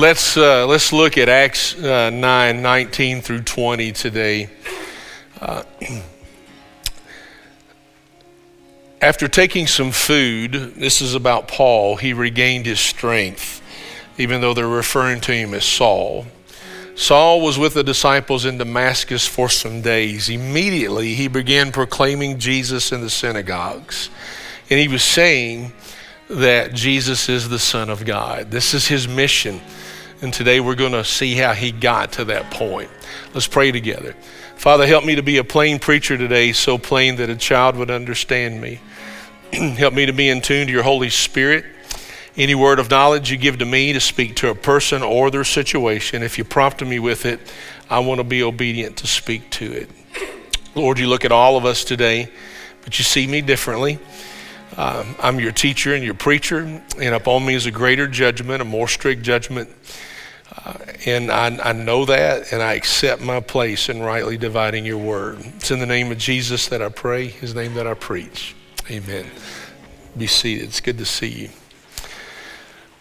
let's, uh, let's look at Acts uh, 9 19 through 20 today. Uh, after taking some food, this is about Paul, he regained his strength, even though they're referring to him as Saul. Saul was with the disciples in Damascus for some days. Immediately, he began proclaiming Jesus in the synagogues. And he was saying that Jesus is the Son of God. This is his mission. And today we're going to see how he got to that point. Let's pray together. Father, help me to be a plain preacher today, so plain that a child would understand me. help me to be in tune to your Holy Spirit. Any word of knowledge you give to me to speak to a person or their situation, if you prompt me with it, I want to be obedient to speak to it. Lord, you look at all of us today, but you see me differently. Um, I'm your teacher and your preacher, and upon me is a greater judgment, a more strict judgment. Uh, and I, I know that, and I accept my place in rightly dividing your word. It's in the name of Jesus that I pray, his name that I preach. Amen. Be seated. It's good to see you.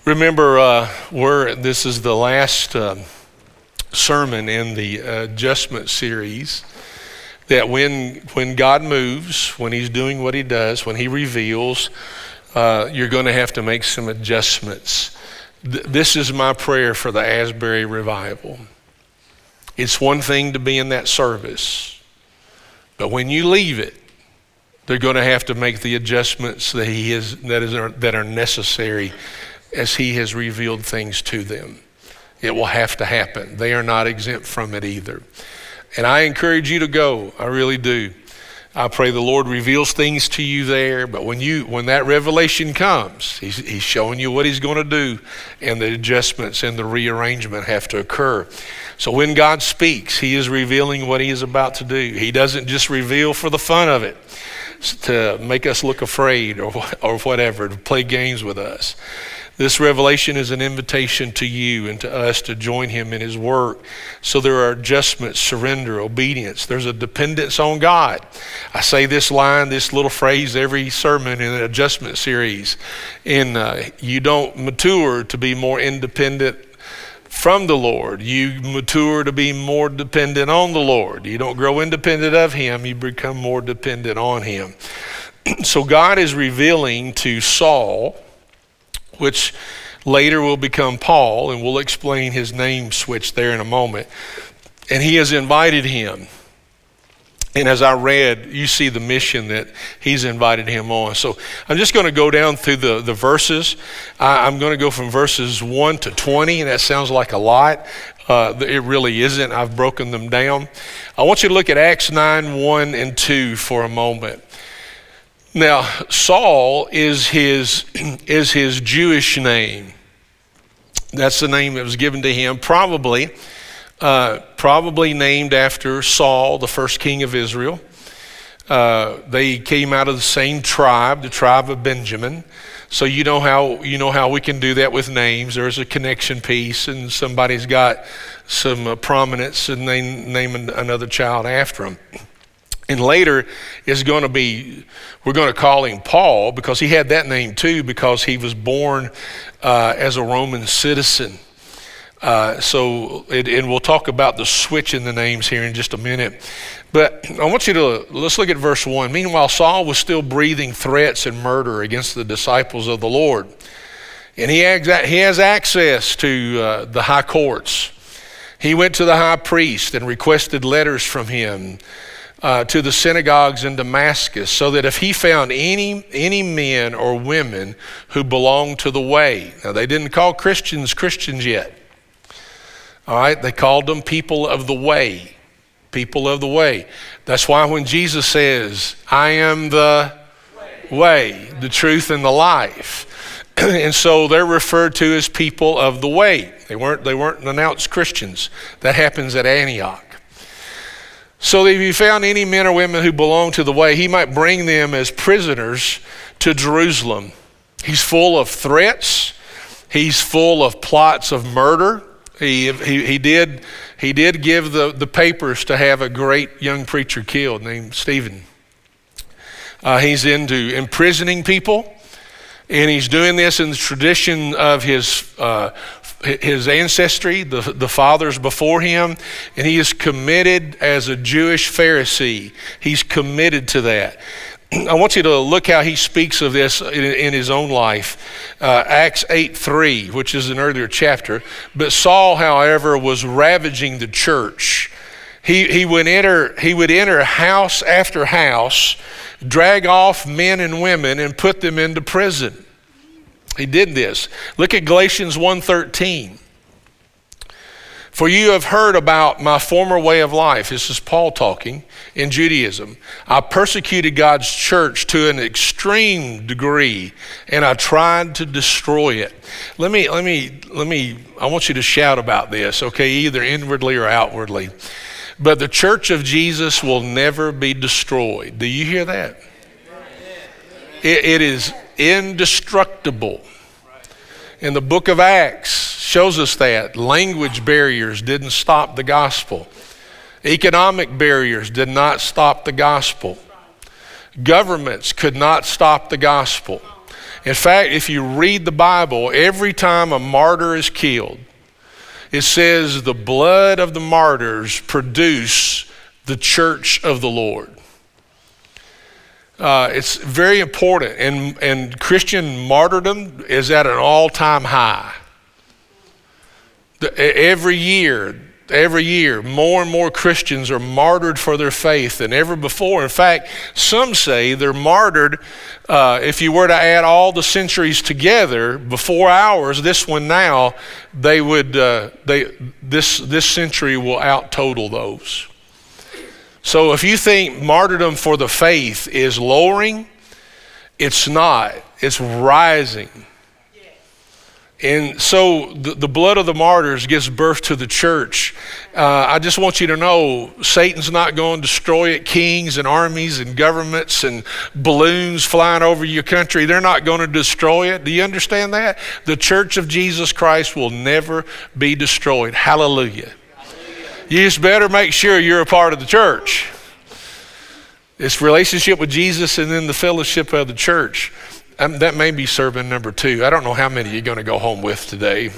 Remember, uh, we're, this is the last uh, sermon in the adjustment series. That when, when God moves, when He's doing what He does, when He reveals, uh, you're going to have to make some adjustments. Th- this is my prayer for the Asbury revival. It's one thing to be in that service, but when you leave it, they're going to have to make the adjustments that he is that is that are necessary as He has revealed things to them. It will have to happen. They are not exempt from it either. And I encourage you to go. I really do. I pray the Lord reveals things to you there, but when you when that revelation comes, he's, he's showing you what he's going to do, and the adjustments and the rearrangement have to occur. So when God speaks, he is revealing what he is about to do. He doesn't just reveal for the fun of it, to make us look afraid or, or whatever, to play games with us. This revelation is an invitation to you and to us to join him in his work. So there are adjustments, surrender, obedience. There's a dependence on God. I say this line, this little phrase every sermon in an adjustment series. And uh, you don't mature to be more independent from the Lord. You mature to be more dependent on the Lord. You don't grow independent of Him, you become more dependent on Him. so God is revealing to Saul which later will become Paul, and we'll explain his name switch there in a moment. And he has invited him. And as I read, you see the mission that he's invited him on. So I'm just going to go down through the, the verses. I, am going to go from verses 1 to 20, and that sounds like a lot. Uh, it really isn't. I've broken them down. I want you to look at Acts 9 1 and 2 for a moment. Now, Saul is his, is his Jewish name. That's the name that was given to him, probably, uh, probably named after Saul, the first king of Israel. Uh, they came out of the same tribe, the tribe of Benjamin. So you know how you know how we can do that with names. There's a connection piece, and somebody's got some uh, prominence, and they name another child after them. And later is going to be, we're going to call him Paul because he had that name too because he was born uh, as a Roman citizen. Uh, so, it, and we'll talk about the switch in the names here in just a minute. But I want you to, let's look at verse 1. Meanwhile, Saul was still breathing threats and murder against the disciples of the Lord. And he has, access to uh, the high courts. He went to the high priest and requested letters from him uh, to the synagogues in Damascus, so that if he found any, any men or women who belonged to the way, now they didn't call Christians Christians yet. All right, they called them people of the way. People of the way. That's why when Jesus says, I am the way, way the truth, and the life. and so they're referred to as people of the way. They weren't, they weren't announced Christians. That happens at Antioch. So that if he found any men or women who belonged to the way, he might bring them as prisoners to Jerusalem. He's full of threats. He's full of plots of murder. He, he, he, did, he did give the, the papers to have a great young preacher killed named Stephen. Uh, he's into imprisoning people, and he's doing this in the tradition of his uh, his ancestry, the, the fathers before him, and he is committed as a Jewish Pharisee. He's committed to that. I want you to look how he speaks of this in, in his own life. Uh, Acts 8 3, which is an earlier chapter. But Saul, however, was ravaging the church. He, he, would enter, he would enter house after house, drag off men and women, and put them into prison. He did this. Look at Galatians 1:13. For you have heard about my former way of life. This is Paul talking in Judaism. I persecuted God's church to an extreme degree and I tried to destroy it. Let me let me let me I want you to shout about this, okay, either inwardly or outwardly. But the church of Jesus will never be destroyed. Do you hear that? it, it is indestructible. In the book of Acts shows us that language barriers didn't stop the gospel. Economic barriers did not stop the gospel. Governments could not stop the gospel. In fact, if you read the Bible, every time a martyr is killed, it says the blood of the martyrs produce the church of the Lord. Uh, it's very important, and, and Christian martyrdom is at an all time high. The, every year, every year, more and more Christians are martyred for their faith than ever before. In fact, some say they're martyred. Uh, if you were to add all the centuries together before ours, this one now, they would. Uh, they this this century will out total those. So if you think martyrdom for the faith is lowering, it's not, it's rising. And so the, blood of the martyrs gives birth to the church. Uh, I just want you to know Satan's not going to destroy it. Kings and armies and governments and balloons flying over your country, they're not going to destroy it. Do you understand that? The church of Jesus Christ will never be destroyed. Hallelujah. You just better make sure you're a part of the church. It's relationship with Jesus and then the fellowship of the church. Um, that may be sermon number two. I don't know how many you're going to go home with today.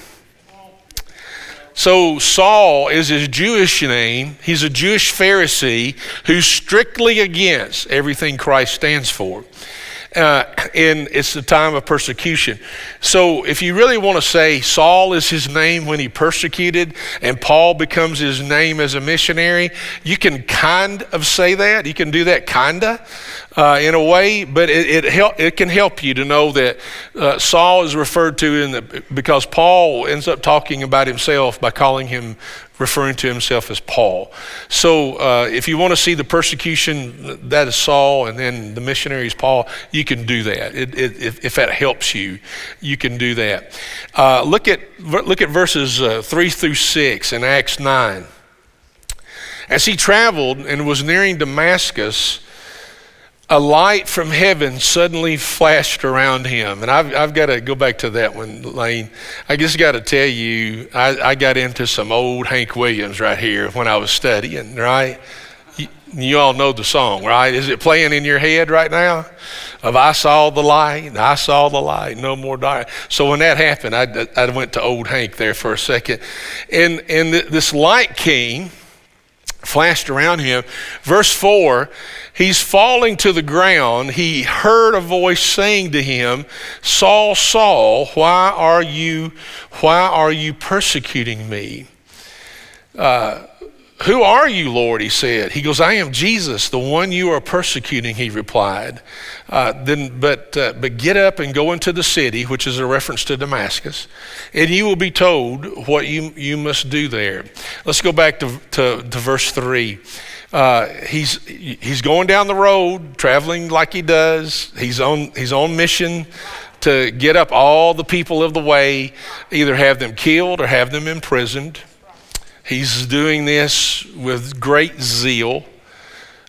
So, Saul is his Jewish name. He's a Jewish Pharisee who's strictly against everything Christ stands for uh, and it's the time of persecution. So, if you really want to say Saul is his name when he persecuted and Paul becomes his name as a missionary, you can kind of say that. You can do that kinda uh, in a way, but it, it, help, it can help you to know that uh, Saul is referred to in the, because Paul ends up talking about himself by calling him referring to himself as Paul. So uh, if you want to see the persecution, that is Saul, and then the missionary is Paul, you can do that. It, it, if, if, that helps you, you can do that. Uh, look, at, look at verses uh, 3 through 6 in Acts 9. As he traveled and was nearing Damascus, a light from heaven suddenly flashed around him. And I've, I've got to go back to that one, Lane. I just got to tell you, I, I, got into some old Hank Williams right here when I was studying, right? You, all know the song, right? Is it playing in your head right now? Of I saw the light, I saw the light, no more dark. So when that happened, I, I went to old Hank there for a second. And, and this light came flashed around him. Verse 4 He's falling to the ground. He heard a voice saying to him, Saul, Saul, why are you, why are you persecuting me? Uh, who are you, Lord? He said. He goes, I am Jesus, the one you are persecuting, he replied. Uh, then, but, uh, but get up and go into the city, which is a reference to Damascus, and you will be told what you, you must do there. Let's go back to, to, to verse 3. Uh, he's, he's going down the road, traveling like he does. He's on, he's on mission to get up all the people of the way, either have them killed or have them imprisoned. He's doing this with great zeal.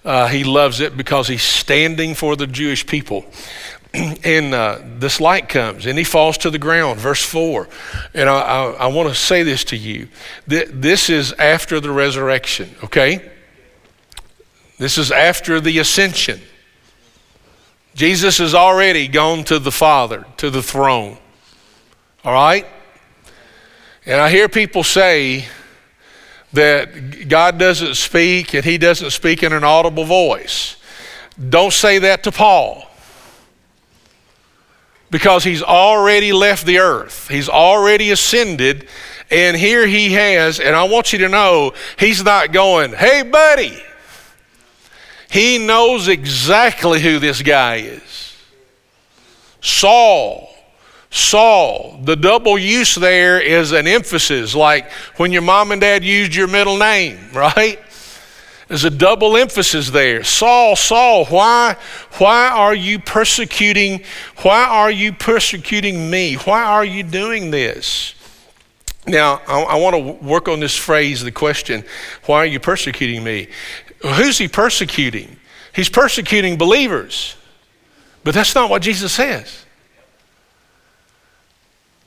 Uh, he loves it because he's standing for the Jewish people. and uh, this light comes and he falls to the ground. Verse 4. And I, I, I want to say this to you. This is after the resurrection, okay? This is after the ascension. Jesus has already gone to the Father, to the throne. All right? And I hear people say that God doesn't speak and he doesn't speak in an audible voice. Don't say that to Paul because he's already left the earth, he's already ascended. And here he has, and I want you to know, he's not going, hey, buddy. He knows exactly who this guy is. Saul. Saul. The double use there is an emphasis, like when your mom and dad used your middle name, right? There's a double emphasis there. Saul, Saul, why, why are you persecuting? Why are you persecuting me? Why are you doing this? Now, I, I want to work on this phrase, the question, why are you persecuting me? Who's he persecuting? He's persecuting believers. But that's not what Jesus says.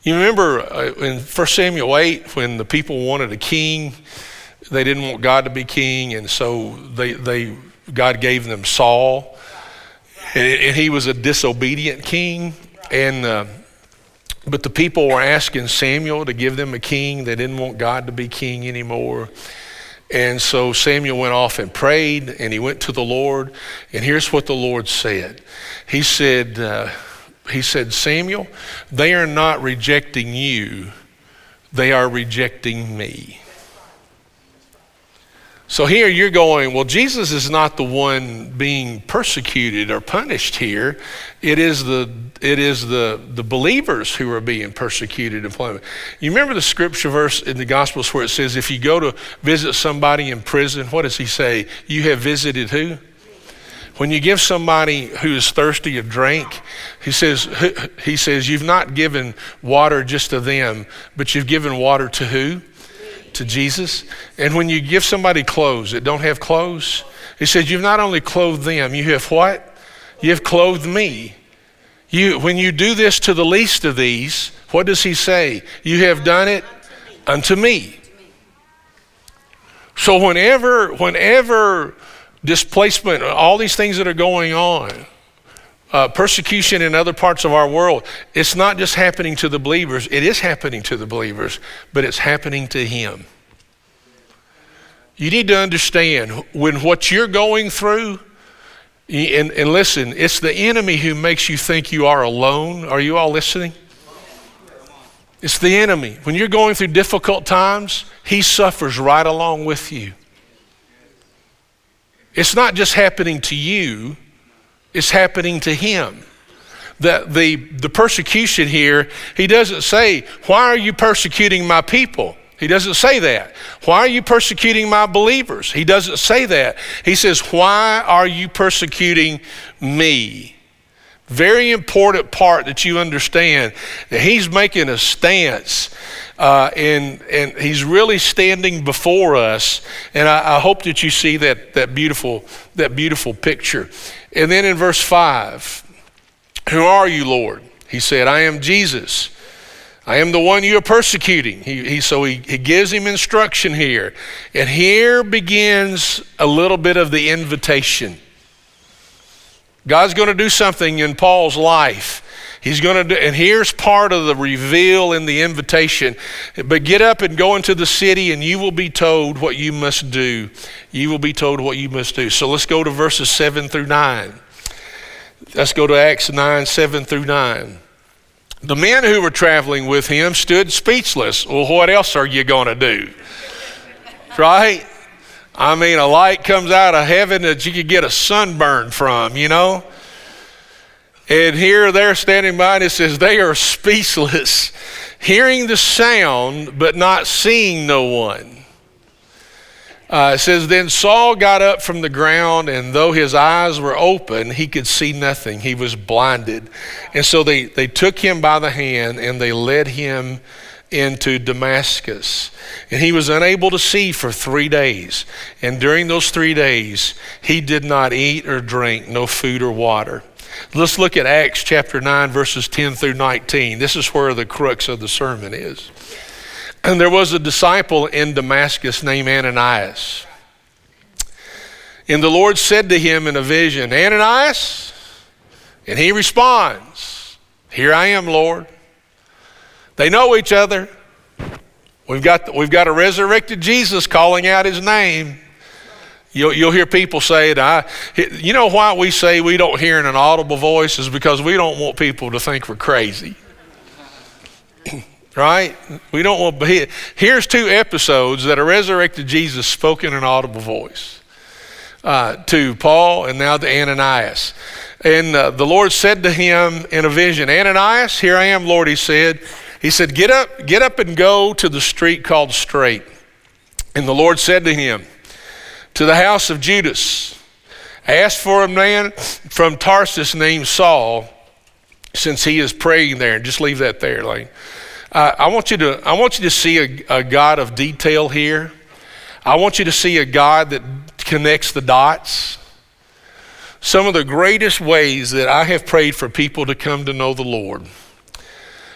You remember uh, in 1 Samuel 8 when the people wanted a king, they didn't want God to be king, and so they, they, God gave them Saul. And, and he was a disobedient king. And, uh, but the people were asking Samuel to give them a king. They didn't want God to be king anymore. And so Samuel went off and prayed, and he went to the Lord. And here's what the Lord said He said, uh, he said, Samuel, they are not rejecting you, they are rejecting me. So here you're going, well, Jesus is not the one being persecuted or punished here. It is the it is the, the believers who are being persecuted and punished. You remember the scripture verse in the Gospels where it says, if you go to visit somebody in prison, what does he say? You have visited who? When you give somebody who is thirsty a drink, he says, he says, you've not given water just to them, but you've given water to who? to Jesus. And when you give somebody clothes that don't have clothes, he says, You've not only clothed them, you have what? You have clothed me. You, when you do this to the least of these, what does he say? You have done it unto me. So whenever, whenever displacement, all these things that are going on, uh, persecution in other parts of our world, it's not just happening to the believers, it is happening to the believers, but it's happening to Him. You need to understand when what you're going through, and, and listen, it's the enemy who makes you think you are alone. Are you all listening? It's the enemy. When you're going through difficult times, he suffers right along with you. It's not just happening to you, it's happening to him. The, the, the persecution here, he doesn't say, Why are you persecuting my people? He doesn't say that. Why are you persecuting my believers? He doesn't say that. He says, Why are you persecuting me? Very important part that you understand that he's making a stance uh, and, and he's really standing before us. And I, I hope that you see that, that, beautiful, that beautiful picture. And then in verse 5, who are you, Lord? He said, I am Jesus. I am the one you are persecuting. He, he, so he, he gives him instruction here. And here begins a little bit of the invitation. God's going to do something in Paul's life. He's going to do, and here's part of the reveal in the invitation. But get up and go into the city, and you will be told what you must do. You will be told what you must do. So let's go to verses 7 through 9. Let's go to Acts 9, 7 through 9. The men who were traveling with him stood speechless. Well, what else are you going to do? Right? I mean, a light comes out of heaven that you could get a sunburn from, you know? And here they're standing by, and it says they are speechless, hearing the sound, but not seeing no one. Uh, it says, Then Saul got up from the ground, and though his eyes were open, he could see nothing. He was blinded. And so they, they took him by the hand and they led him into Damascus. And he was unable to see for three days. And during those three days, he did not eat or drink, no food or water. Let's look at Acts chapter 9, verses 10 through 19. This is where the crux of the sermon is. And there was a disciple in Damascus named Ananias. And the Lord said to him in a vision, Ananias? And he responds, Here I am, Lord. They know each other. We've got, we've got a resurrected Jesus calling out his name. You'll, you'll hear people say it. I, you know why we say we don't hear in an audible voice is because we don't want people to think we're crazy. Right? We don't want. to be. Here's two episodes that a resurrected Jesus spoke in an audible voice uh, to Paul and now to Ananias. And uh, the Lord said to him in a vision, Ananias, here I am, Lord, he said. He said, Get up, get up and go to the street called Straight. And the Lord said to him, To the house of Judas, ask for a man from Tarsus named Saul, since he is praying there. And Just leave that there, Lane. Uh, I want you to I want you to see a, a God of detail here. I want you to see a God that connects the dots. Some of the greatest ways that I have prayed for people to come to know the Lord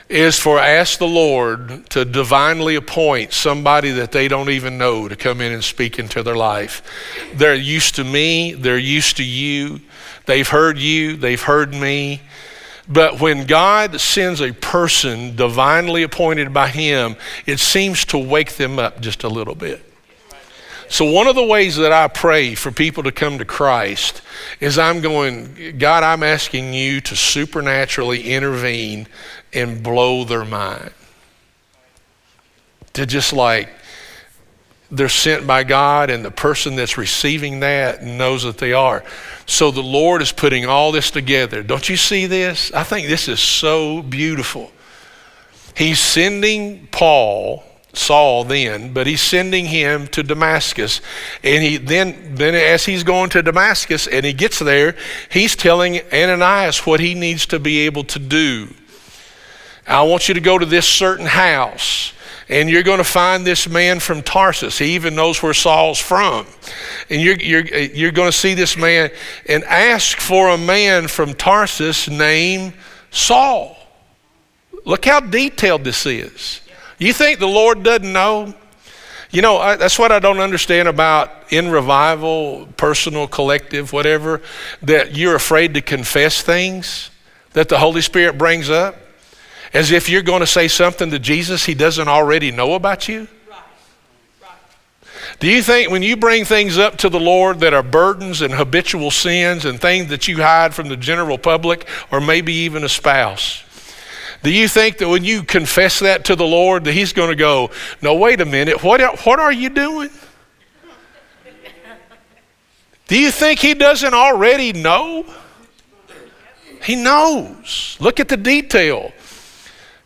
is for ask the Lord to divinely appoint somebody that they don't even know to come in and speak into their life. They're used to me, they're used to you, they've heard you, they've heard me. But when God sends a person divinely appointed by Him, it seems to wake them up just a little bit. So, one of the ways that I pray for people to come to Christ is I'm going, God, I'm asking you to supernaturally intervene and blow their mind. To just like, they're sent by God, and the person that's receiving that knows that they are. So the Lord is putting all this together. Don't you see this? I think this is so beautiful. He's sending Paul Saul then, but he's sending him to Damascus. And he then, then as he's going to Damascus and he gets there, he's telling Ananias what he needs to be able to do. I want you to go to this certain house and you're going to find this man from Tarsus. He even knows where Saul's from. And you're, you're, you're going to see this man and ask for a man from Tarsus named Saul. Look how detailed this is. You think the Lord doesn't know? You know, I, that's what I don't understand about in revival, personal, collective, whatever, that you're afraid to confess things that the Holy Spirit brings up as if you're going to say something to Jesus he doesn't already know about you. Do you think when you bring things up to the Lord that are burdens and habitual sins and things that you hide from the general public or maybe even a spouse, do you think that when you confess that to the Lord, that He's going to go, no, wait a minute, what, what are you doing? Do you think He doesn't already know? He knows. Look at the detail.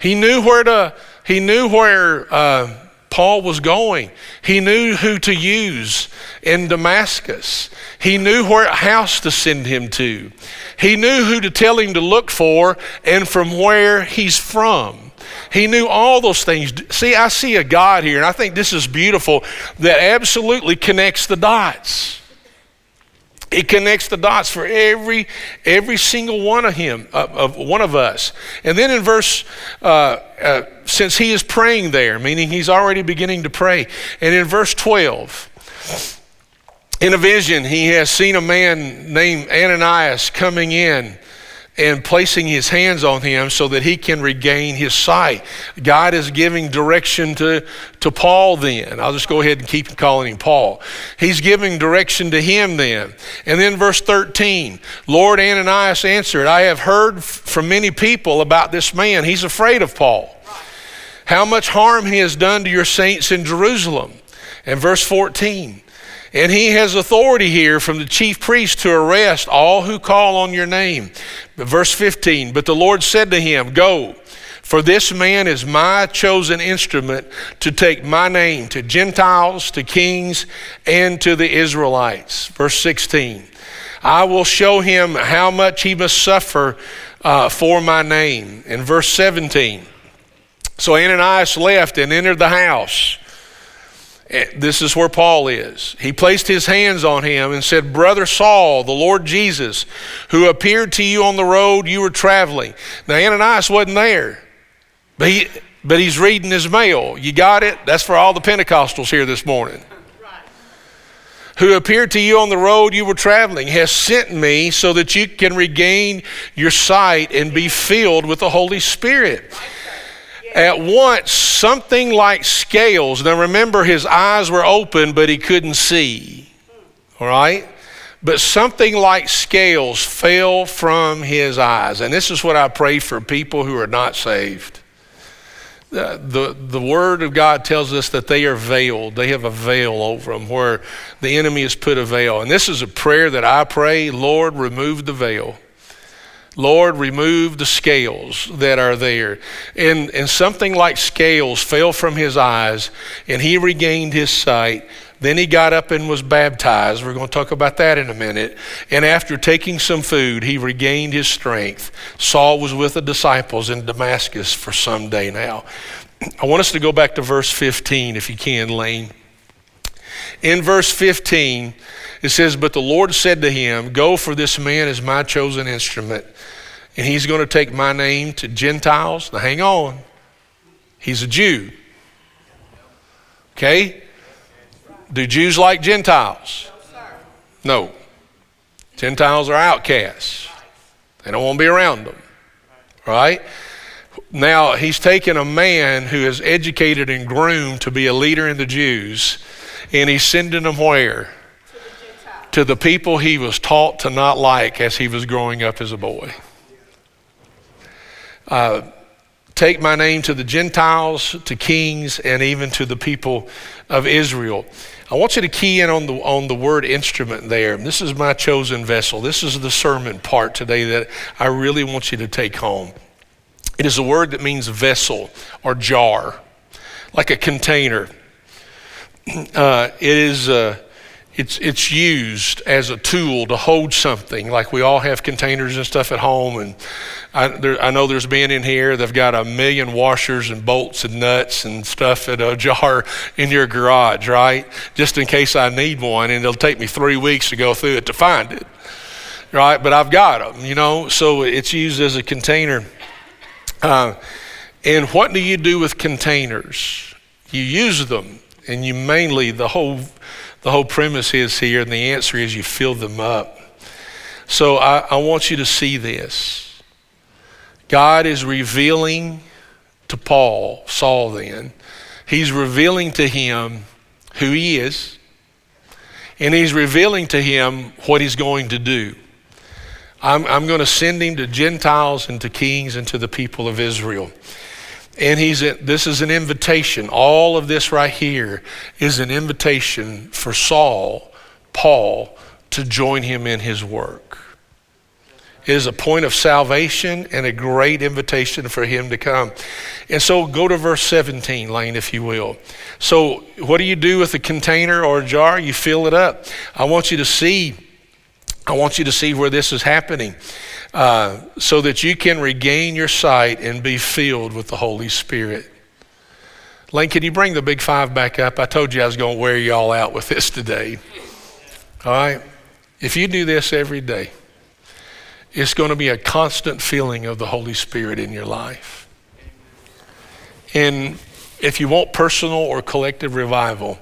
He knew where to, he knew where uh, Paul was going. He knew who to use in Damascus. He knew where house to send him to. He knew who to tell him to look for and from where he's from. He knew all those things. See, I see a God here, and I think this is beautiful that absolutely connects the dots. It connects the dots for every every single one of him of, of one of us. And then in verse, uh, uh, since he is praying there, meaning he's already beginning to pray, and in verse twelve. In a vision, he has seen a man named Ananias coming in and placing his hands on him so that he can regain his sight. God is giving direction to, to Paul then. I'll just go ahead and keep calling him Paul. He's giving direction to him then. And then verse 13 Lord Ananias answered, I have heard from many people about this man. He's afraid of Paul. How much harm he has done to your saints in Jerusalem. And verse 14 and he has authority here from the chief priest to arrest all who call on your name. Verse 15 But the Lord said to him, Go, for this man is my chosen instrument to take my name to Gentiles, to kings, and to the Israelites. Verse 16 I will show him how much he must suffer uh, for my name. In verse 17 So Ananias left and entered the house. Eh, this is where Paul is. He placed his hands on him and said, Brother Saul, the Lord Jesus, who appeared to you on the road you were traveling. Now, Ananias wasn't there, but, he, but he's reading his mail. You got it? That's for all the Pentecostals here this morning. Who appeared to you on the road you were traveling, has sent me so that you can regain your sight and be filled with the Holy Spirit. At once, something like scales. Now remember, his eyes were open, but he couldn't see. All right? But something like scales fell from his eyes. And this is what I pray for people who are not saved. The, the, the Word of God tells us that they are veiled. They have a veil over them where the enemy has put a veil. And this is a prayer that I pray Lord, remove the veil. Lord, remove the scales that are there. And, and something like scales fell from his eyes, and he regained his sight. Then he got up and was baptized. We're going to talk about that in a minute. And after taking some food, he regained his strength. Saul was with the disciples in Damascus for some day now. I want us to go back to verse 15, if you can, Lane. In verse 15, it says, But the Lord said to him, Go, for this man is my chosen instrument, and he's going to take my name to Gentiles. Now, hang on. He's a Jew. Okay? Do Jews like Gentiles? No. Gentiles are outcasts. They don't want to be around them. Right? Now, he's taken a man who is educated and groomed to be a leader in the Jews, and he's sending them where? To the people he was taught to not like as he was growing up as a boy. Uh, take my name to the Gentiles, to kings, and even to the people of Israel. I want you to key in on the, on the word instrument there. This is my chosen vessel. This is the sermon part today that I really want you to take home. It is a word that means vessel or jar, like a container. Uh, it is. Uh, it's, it's used as a tool to hold something. Like we all have containers and stuff at home. And I, there, I know there's men in here they've got a million washers and bolts and nuts and stuff in a jar in your garage, right? Just in case I need one. And it'll take me three weeks to go through it to find it, right? But I've got them, you know? So it's used as a container. Uh, and what do you do with containers? You use them, and you mainly, the whole the whole premise is here, and the answer is you fill them up. So I, I want you to see this. God is revealing to Paul, Saul then, he's revealing to him who he is, and he's revealing to him what he's going to do. I'm, I'm going to send him to Gentiles and to kings and to the people of Israel. And he's this is an invitation. All of this right here is an invitation for Saul, Paul, to join him in his work. It is a point of salvation and a great invitation for him to come. And so go to verse 17, Lane, if you will. So, what do you do with a container or a jar? You fill it up. I want you to see, I want you to see where this is happening. Uh, so that you can regain your sight and be filled with the Holy Spirit. Lane, can you bring the big five back up? I told you I was going to wear you all out with this today. All right? If you do this every day, it's going to be a constant feeling of the Holy Spirit in your life. And if you want personal or collective revival,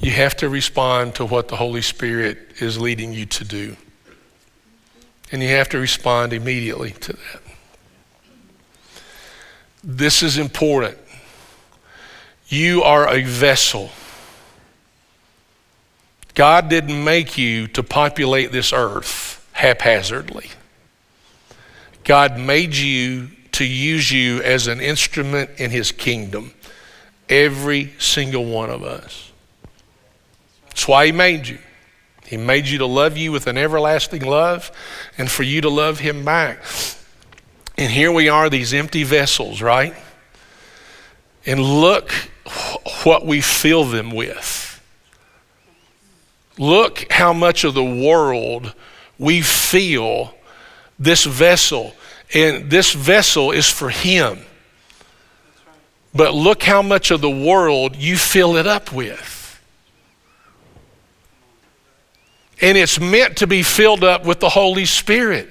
you have to respond to what the Holy Spirit is leading you to do. And you have to respond immediately to that. This is important. You are a vessel. God didn't make you to populate this earth haphazardly. God made you to use you as an instrument in His kingdom. Every single one of us. That's why He made you. He made you to love you with an everlasting love and for you to love Him back. And here we are, these empty vessels, right? And look what we fill them with. Look how much of the world we feel this vessel. And this vessel is for Him. But look how much of the world you fill it up with. And it's meant to be filled up with the Holy Spirit.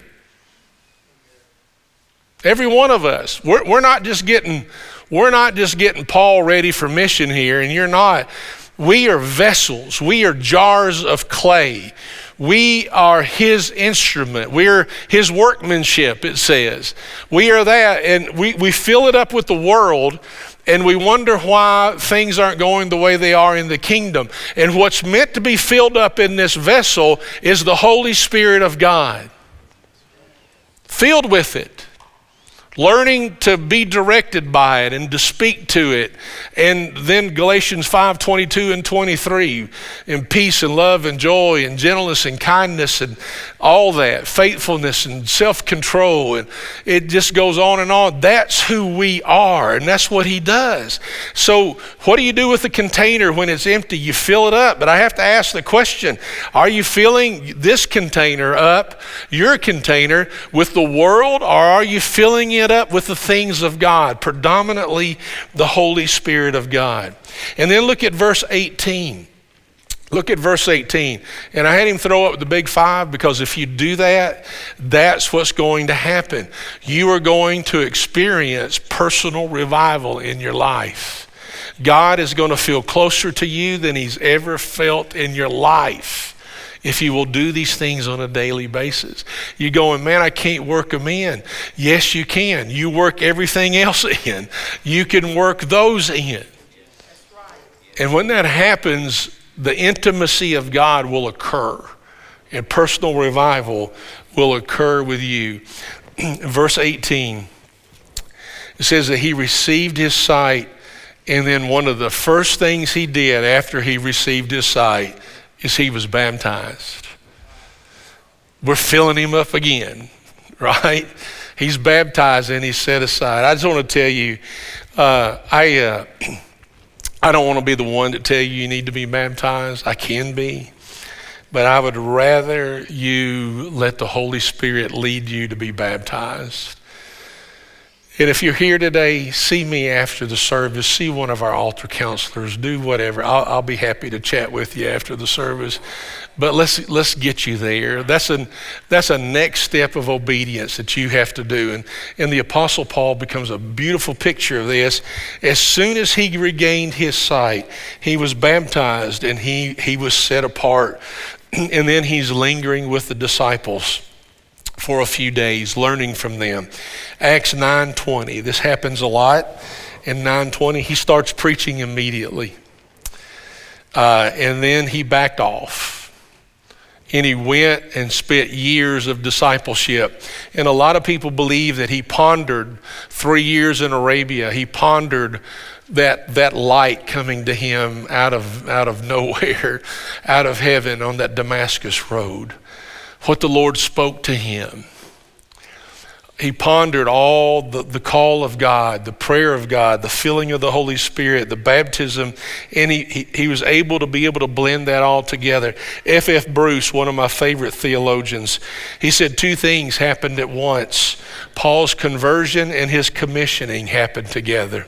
Every one of us. We're, we're not just getting we're not just getting Paul ready for mission here, and you're not. We are vessels. We are jars of clay. We are his instrument. We're his workmanship, it says. We are that, and we, we fill it up with the world, and we wonder why things aren't going the way they are in the kingdom. And what's meant to be filled up in this vessel is the Holy Spirit of God. Filled with it learning to be directed by it and to speak to it. And then galatians 5 22 and 23 in peace and love and joy and gentleness and kindness and all that faithfulness and self-control. And it just goes on and on. That's who we are and that's what he does. So what do you do with the container when it's empty? You fill it up. But i have to ask the question are you filling this container up your container with the world or are you filling it it up with the things of God, predominantly the Holy Spirit of God. And then look at verse 18. Look at verse 18. And I had him throw up the big five because if you do that, that's what's going to happen. You are going to experience personal revival in your life. God is going to feel closer to you than he's ever felt in your life if you will do these things on a daily basis. You're going, man, I can't work them in. Yes, you can. You work everything else in, you can work those in. And when that happens, the intimacy of God will occur and personal revival will occur with you. Verse 18, it says that he received his sight, and then one of the first things he did after he received his sight is he was baptized. We're filling him up again, right? He's baptized and he's set aside. I just want to tell you, uh, I, uh, I don't want to be the one to tell you you need to be baptized. I can be. But I would rather you let the Holy Spirit lead you to be baptized. And if you're here today, see me after the service. See one of our altar counselors. Do whatever. I'll, I'll, be happy to chat with you after the service. But let's let's get you there. That's a that's a next step of obedience that you have to do. And and the Apostle Paul becomes a beautiful picture of this. As soon as he regained his sight, he was baptized and he he was set apart. And then he's lingering with the disciples for a few days, learning from them. Acts 9:20. This happens a lot. In 9:20, he starts preaching immediately, uh, and then he backed off. And he went and spent years of discipleship. And a lot of people believe that he pondered three years in Arabia. He pondered that, that light coming to him out of, out of nowhere, out of heaven on that Damascus road what the Lord spoke to him. He pondered all the, the call of God, the prayer of God, the filling of the Holy Spirit, the baptism, and he, he, he was able to be able to blend that all together. F.F. F. Bruce, one of my favorite theologians, he said two things happened at once Paul's conversion and his commissioning happened together.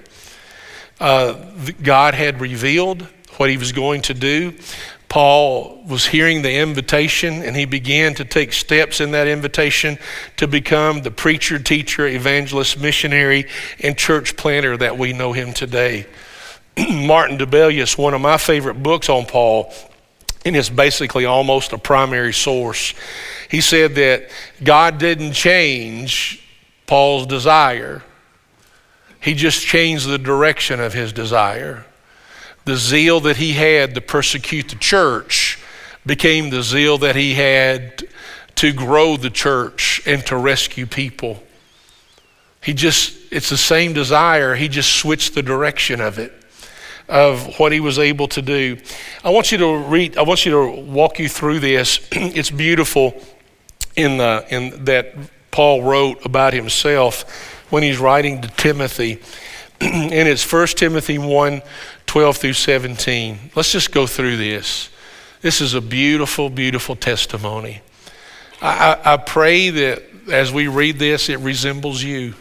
Uh, God had revealed what he was going to do. Paul was hearing the invitation and he began to take steps in that invitation to become the preacher, teacher, evangelist, missionary, and church planter that we know him today. Martin Dibelius, one of my favorite books on Paul, and it's basically almost a primary source. He said that God didn't change Paul's desire, he just changed the direction of his desire the zeal that he had to persecute the church became the zeal that he had to grow the church and to rescue people. He just, it's the same desire, he just switched the direction of it, of what he was able to do. I want you to read, I want you to walk you through this. it's beautiful in, the, in that Paul wrote about himself when he's writing to Timothy. and it's 1 Timothy 1 12 through 17. Let's just go through this. This is a beautiful, beautiful testimony. I, I, I pray that as we read this, it resembles you.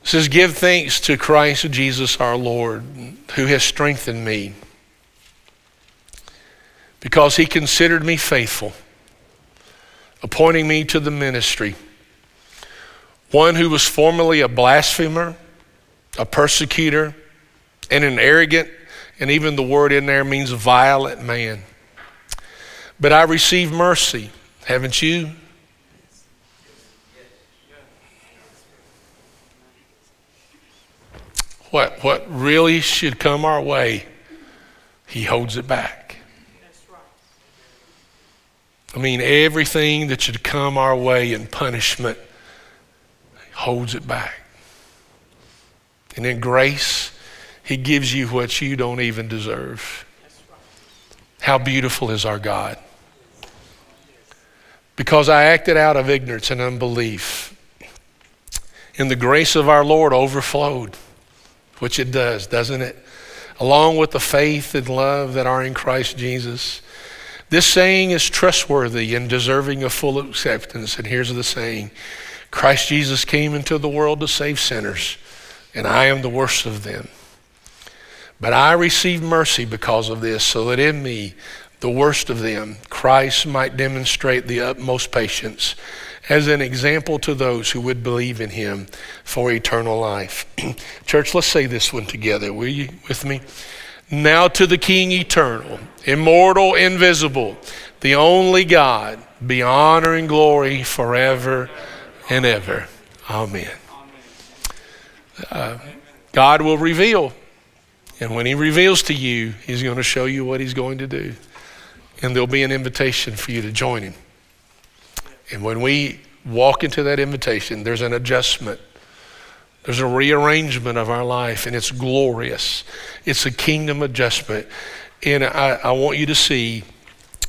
It says, Give thanks to Christ Jesus our Lord, who has strengthened me, because he considered me faithful, appointing me to the ministry. One who was formerly a blasphemer, a persecutor, and an arrogant, and even the word in there means a violent man. But I receive mercy, haven't you? What, what really should come our way, he holds it back. I mean, everything that should come our way in punishment holds it back. And in grace, he gives you what you don't even deserve. How beautiful is our God. Because I acted out of ignorance and unbelief, and the grace of our Lord overflowed, which it does, doesn't it? Along with the faith and love that are in Christ Jesus. This saying is trustworthy and deserving of full acceptance. And here's the saying Christ Jesus came into the world to save sinners, and I am the worst of them. But I received mercy because of this, so that in me, the worst of them, Christ might demonstrate the utmost patience as an example to those who would believe in him for eternal life. Church, let's say this one together. Will you with me? Now to the King eternal, immortal, invisible, the only God, be honor and glory forever and ever. Amen. Uh, God will reveal and when He reveals to you, He's going to show you what He's going to do. And there'll be an invitation for you to join Him. And when we walk into that invitation, there's an adjustment. There's a rearrangement of our life, and it's glorious. It's a kingdom adjustment. And I, I want you to see,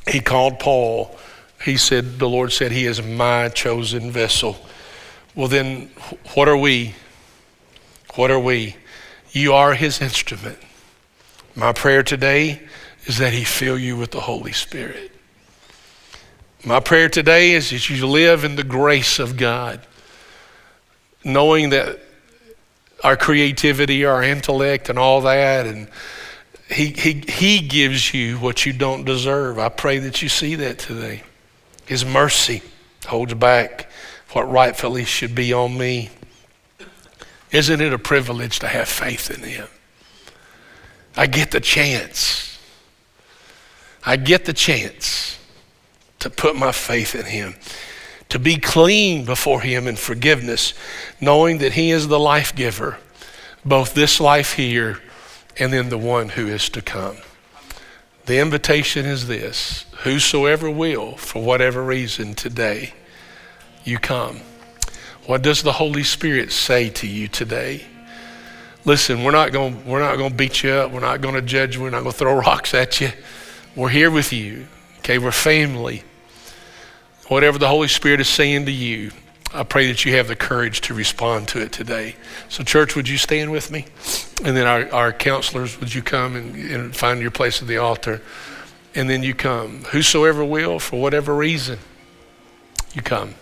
he called Paul, he said, the Lord said, He is my chosen vessel. Well, then, what are we? What are we? You are his instrument. My prayer today is that he fill you with the Holy Spirit. My prayer today is that you live in the grace of God, knowing that our creativity, our intellect, and all that, and he, he, he gives you what you don't deserve. I pray that you see that today. His mercy holds back what rightfully should be on me. Isn't it a privilege to have faith in Him? I get the chance. I get the chance to put my faith in Him, to be clean before Him in forgiveness, knowing that He is the life giver, both this life here and then the one who is to come. The invitation is this whosoever will, for whatever reason today, you come. What does the Holy Spirit say to you today? Listen, we're not going we're not going to beat you up. We're not going to judge you. We're not going to throw rocks at you. We're here with you. Okay, we're family. Whatever the Holy Spirit is saying to you, I pray that you have the courage to respond to it today. So, church, would you stand with me? And then our, our counselors, would you come and, and find your place at the altar? And then you come. Whosoever will, for whatever reason, you come.